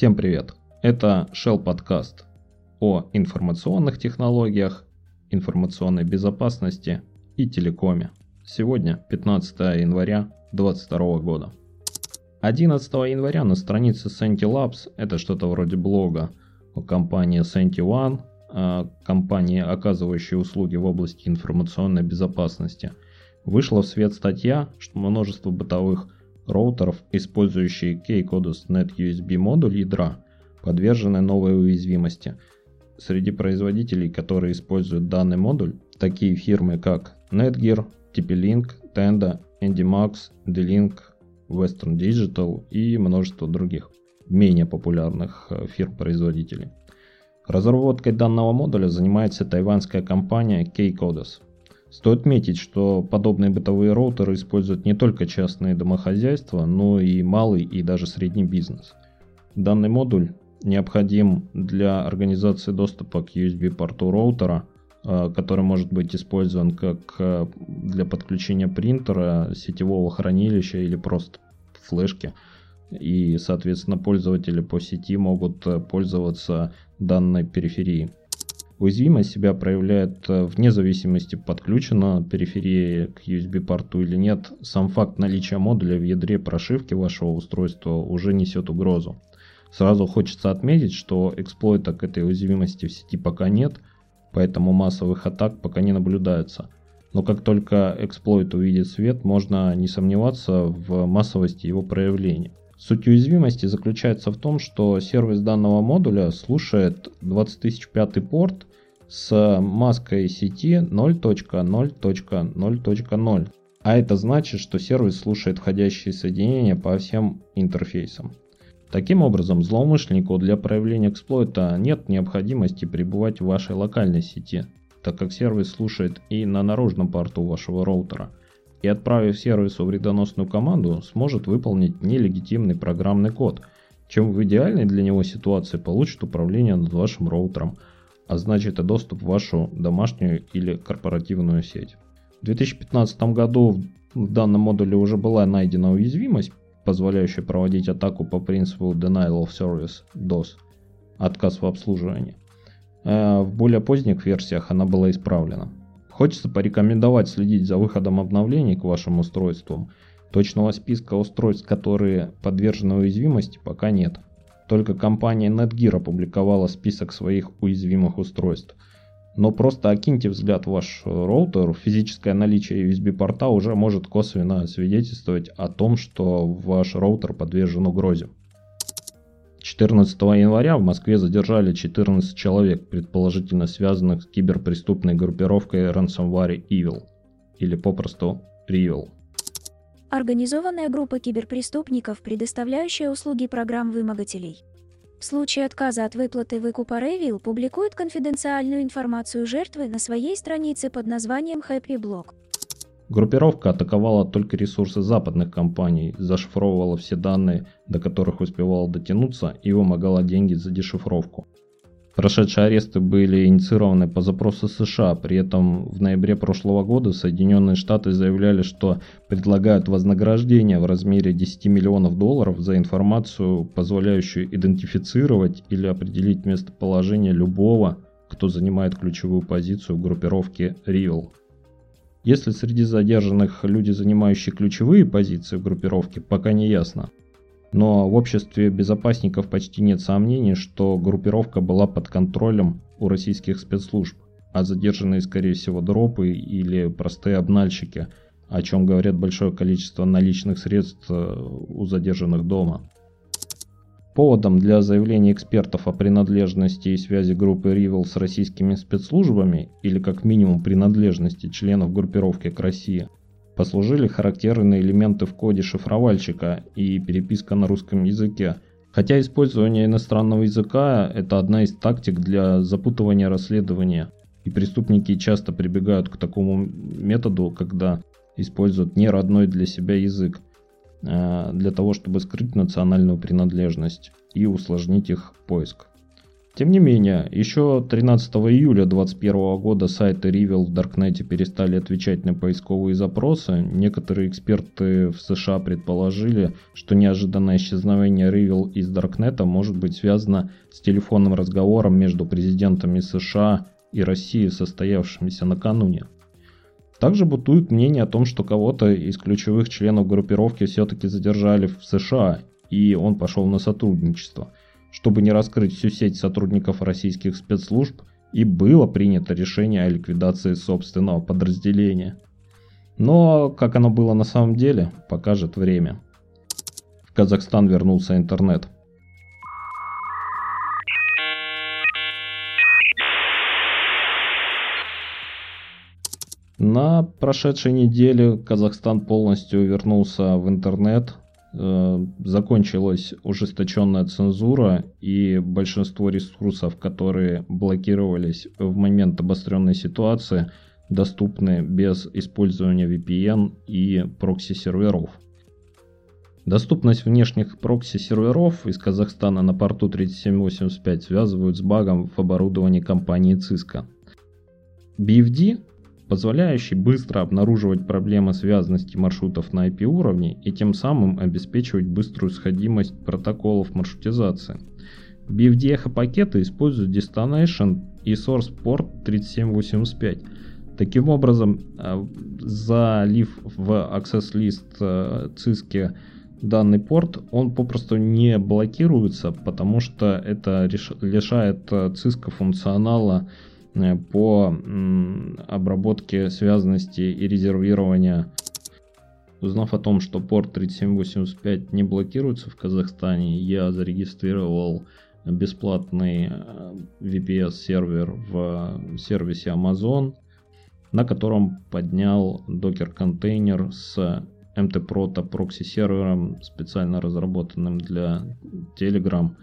Всем привет! Это Shell подкаст о информационных технологиях, информационной безопасности и телекоме. Сегодня 15 января 2022 года. 11 января на странице Senti Labs, это что-то вроде блога о компании Senti One, компании, оказывающей услуги в области информационной безопасности, вышла в свет статья, что множество бытовых роутеров, использующие K-Codus Net USB модуль ядра, подвержены новой уязвимости. Среди производителей, которые используют данный модуль, такие фирмы как Netgear, TP-Link, Tenda, EndyMax, D-Link, Western Digital и множество других менее популярных э, фирм-производителей. Разработкой данного модуля занимается тайванская компания K-Codus – Стоит отметить, что подобные бытовые роутеры используют не только частные домохозяйства, но и малый и даже средний бизнес. Данный модуль необходим для организации доступа к USB-порту роутера, э, который может быть использован как э, для подключения принтера, сетевого хранилища или просто флешки. И, соответственно, пользователи по сети могут э, пользоваться данной периферией. Уязвимость себя проявляет э, вне зависимости, подключена периферия к USB-порту или нет. Сам факт наличия модуля в ядре прошивки вашего устройства уже несет угрозу. Сразу хочется отметить, что эксплойта к этой уязвимости в сети пока нет, поэтому массовых атак пока не наблюдается. Но как только эксплойт увидит свет, можно не сомневаться в массовости его проявления. Суть уязвимости заключается в том, что сервис данного модуля слушает 20005 порт с маской сети 0.0.0.0. А это значит, что сервис слушает входящие соединения по всем интерфейсам. Таким образом, злоумышленнику для проявления эксплойта нет необходимости пребывать в вашей локальной сети, так как сервис слушает и на наружном порту вашего роутера. И отправив сервису вредоносную команду, сможет выполнить нелегитимный программный код, чем в идеальной для него ситуации получит управление над вашим роутером – а значит и доступ в вашу домашнюю или корпоративную сеть. В 2015 году в данном модуле уже была найдена уязвимость, позволяющая проводить атаку по принципу Denial of Service DOS, отказ в обслуживании. А в более поздних версиях она была исправлена. Хочется порекомендовать следить за выходом обновлений к вашим устройствам. Точного списка устройств, которые подвержены уязвимости, пока нет. Только компания Netgear опубликовала список своих уязвимых устройств. Но просто окиньте взгляд в ваш роутер, физическое наличие USB-порта уже может косвенно свидетельствовать о том, что ваш роутер подвержен угрозе. 14 января в Москве задержали 14 человек, предположительно связанных с киберпреступной группировкой Ransomware Evil, или попросту Revil. Организованная группа киберпреступников, предоставляющая услуги программ вымогателей. В случае отказа от выплаты выкупа Revil публикует конфиденциальную информацию жертвы на своей странице под названием Happy Block. Группировка атаковала только ресурсы западных компаний, зашифровывала все данные, до которых успевала дотянуться и вымогала деньги за дешифровку. Прошедшие аресты были инициированы по запросу США, при этом в ноябре прошлого года Соединенные Штаты заявляли, что предлагают вознаграждение в размере 10 миллионов долларов за информацию, позволяющую идентифицировать или определить местоположение любого, кто занимает ключевую позицию в группировке RIVEL. Если среди задержанных люди, занимающие ключевые позиции в группировке, пока не ясно, но в обществе безопасников почти нет сомнений, что группировка была под контролем у российских спецслужб, а задержанные, скорее всего, дропы или простые обнальщики, о чем говорят большое количество наличных средств э, у задержанных дома. Поводом для заявления экспертов о принадлежности и связи группы Rival с российскими спецслужбами, или как минимум принадлежности членов группировки к России – послужили характерные элементы в коде шифровальщика и переписка на русском языке. Хотя использование иностранного языка – это одна из тактик для запутывания расследования, и преступники часто прибегают к такому методу, когда используют не родной для себя язык, а, для того, чтобы скрыть национальную принадлежность и усложнить их поиск. Тем не менее, еще 13 июля 2021 года сайты Revil в Даркнете перестали отвечать на поисковые запросы. Некоторые эксперты в США предположили, что неожиданное исчезновение Revil из Даркнета может быть связано с телефонным разговором между президентами США и России, состоявшимися накануне. Также бытует мнение о том, что кого-то из ключевых членов группировки все-таки задержали в США, и он пошел на сотрудничество. Чтобы не раскрыть всю сеть сотрудников российских спецслужб, и было принято решение о ликвидации собственного подразделения. Но как оно было на самом деле, покажет время. В Казахстан вернулся интернет – На прошедшей неделе Казахстан полностью вернулся в интернет. Э, закончилась ужесточенная цензура и большинство ресурсов, которые блокировались в момент обостренной ситуации, доступны без использования VPN и прокси-серверов. Доступность внешних прокси-серверов из Казахстана на порту 3785 связывают с багом в оборудовании компании Cisco. BFD позволяющий быстро обнаруживать проблемы связанности маршрутов на IP-уровне и тем самым обеспечивать быструю сходимость протоколов маршрутизации. BFD Echo пакеты используют Destination и Source Port 3785. Таким образом, э, залив в Access List э, ЦИСКе данный порт, он попросту не блокируется, потому что это лишает э, ЦИСКа функционала по обработке связанности и резервирования. Узнав о том, что порт 3785 не блокируется в Казахстане, я зарегистрировал бесплатный э, VPS-сервер в сервисе Amazon, на котором поднял докер-контейнер с MT-Proto прокси-сервером, специально разработанным для Telegram –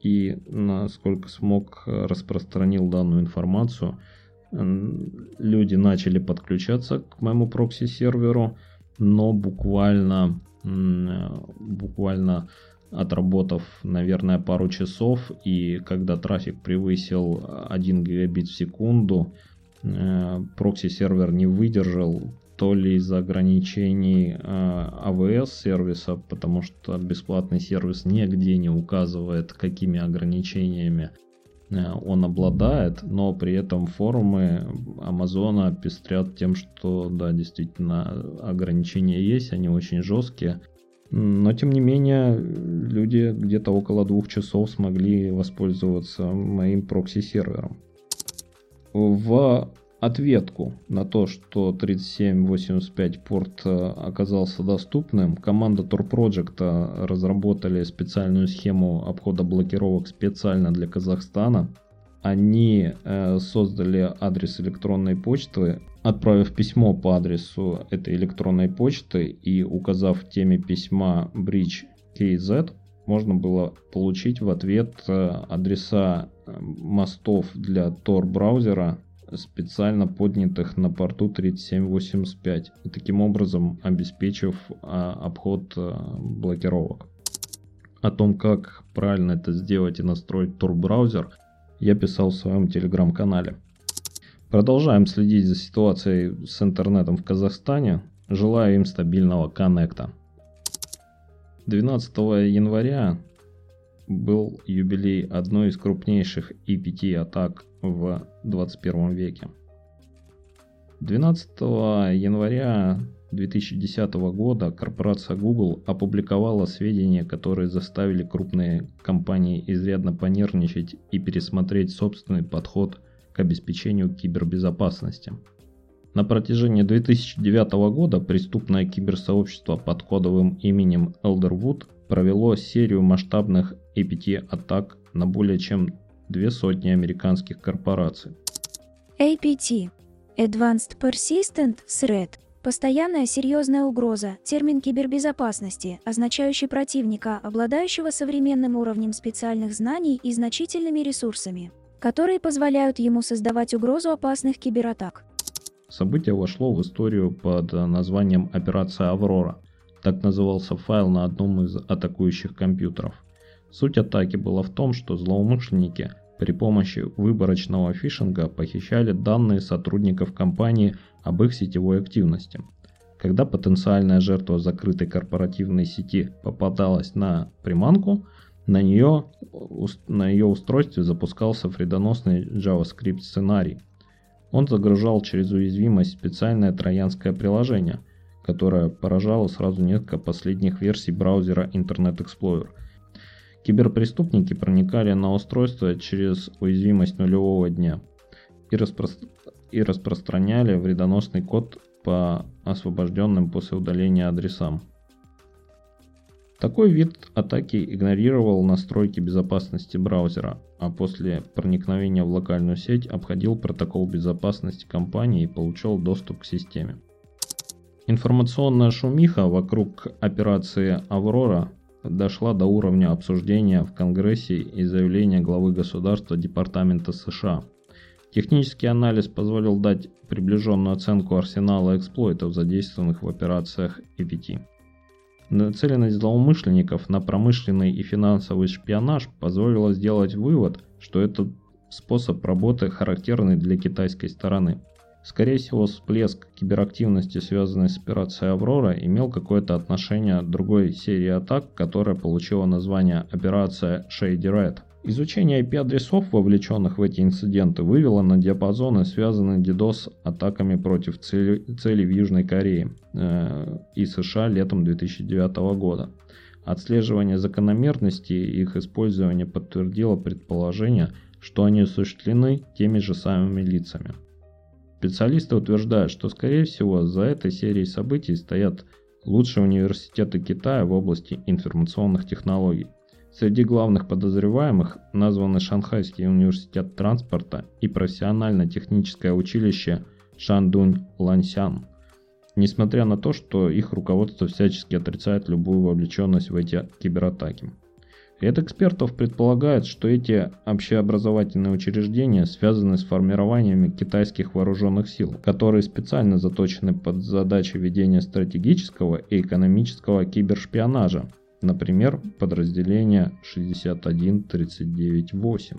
и насколько смог распространил данную информацию. Люди начали подключаться к моему прокси-серверу, но буквально, буквально отработав, наверное, пару часов, и когда трафик превысил 1 гигабит в секунду, э, прокси-сервер не выдержал, то ли из-за ограничений AWS а сервиса, потому что бесплатный сервис нигде не указывает, какими ограничениями э, он обладает, но при этом форумы Амазона пестрят тем, что да, действительно ограничения есть, они очень жесткие. Но тем не менее, люди где-то около двух часов смогли воспользоваться моим прокси-сервером. В ответку на то, что 3785 порт э, оказался доступным, команда Tor Project э, разработали специальную схему обхода блокировок специально для Казахстана. Они э, создали адрес электронной почты, отправив письмо по адресу этой электронной почты и указав в теме письма Bridge KZ, можно было получить в ответ адреса мостов для Tor браузера специально поднятых на порту 3785 и таким образом обеспечив а, обход а, блокировок. О том, как правильно это сделать и настроить Tor-браузер, я писал в своем телеграм-канале. Продолжаем следить за ситуацией с интернетом в Казахстане. Желаю им стабильного коннекта. 12 января был юбилей одной из крупнейших EPT атак в 21 веке. 12 января 2010 года корпорация Google опубликовала сведения, которые заставили крупные компании изрядно понервничать и пересмотреть собственный подход к обеспечению кибербезопасности. На протяжении 2009 года преступное киберсообщество под кодовым именем Elderwood провело серию масштабных APT-атак на более чем две сотни американских корпораций. APT – Advanced Persistent Threat – постоянная серьезная угроза, термин кибербезопасности, означающий противника, обладающего современным уровнем специальных знаний и значительными ресурсами, которые позволяют ему создавать угрозу опасных кибератак. Событие вошло в историю под названием «Операция Аврора». Так назывался файл на одном из атакующих компьютеров – Суть атаки была в том, что злоумышленники при помощи выборочного фишинга похищали данные сотрудников компании об их сетевой активности. Когда потенциальная жертва закрытой корпоративной сети попадалась на приманку, на нее, на ее устройстве запускался вредоносный JavaScript сценарий. Он загружал через уязвимость специальное троянское приложение, которое поражало сразу несколько последних версий браузера Internet Explorer – Киберпреступники проникали на устройство через уязвимость нулевого дня и, распро... и распространяли вредоносный код по освобожденным после удаления адресам. Такой вид атаки игнорировал настройки безопасности браузера, а после проникновения в локальную сеть обходил протокол безопасности компании и получал доступ к системе. Информационная шумиха вокруг операции «Аврора» дошла до уровня обсуждения в Конгрессе и заявления главы государства Департамента США. Технический анализ позволил дать приближенную оценку арсенала эксплойтов, задействованных в операциях EPT. Нацеленность злоумышленников на промышленный и финансовый шпионаж позволила сделать вывод, что этот способ работы характерный для китайской стороны – Скорее всего, всплеск киберактивности, связанный с операцией «Аврора», имел какое-то отношение к другой серии атак, которая получила название «Операция Shady Red». Изучение IP-адресов, вовлеченных в эти инциденты, вывело на диапазоны, связанные DDoS атаками против цели, целей в Южной Корее э, и США летом 2009 года. Отслеживание закономерностей их использования подтвердило предположение, что они осуществлены теми же самыми лицами. Специалисты утверждают, что скорее всего за этой серией событий стоят лучшие университеты Китая в области информационных технологий. Среди главных подозреваемых названы Шанхайский университет транспорта и профессионально-техническое училище Шандунь Лансян. Несмотря на то, что их руководство всячески отрицает любую вовлеченность в эти кибератаки. Ряд экспертов предполагает, что эти общеобразовательные учреждения связаны с формированиями китайских вооруженных сил, которые специально заточены под задачи ведения стратегического и экономического кибершпионажа, например, подразделение 61398.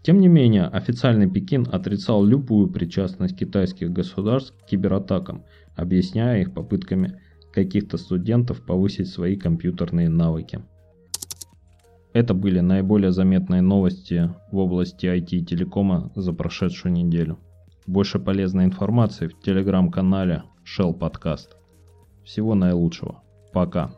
Тем не менее, официальный Пекин отрицал любую причастность китайских государств к кибератакам, объясняя их попытками каких-то студентов повысить свои компьютерные навыки. Это были наиболее заметные новости в области IT и телекома за прошедшую неделю. Больше полезной информации в телеграм-канале Shell Podcast. Всего наилучшего. Пока.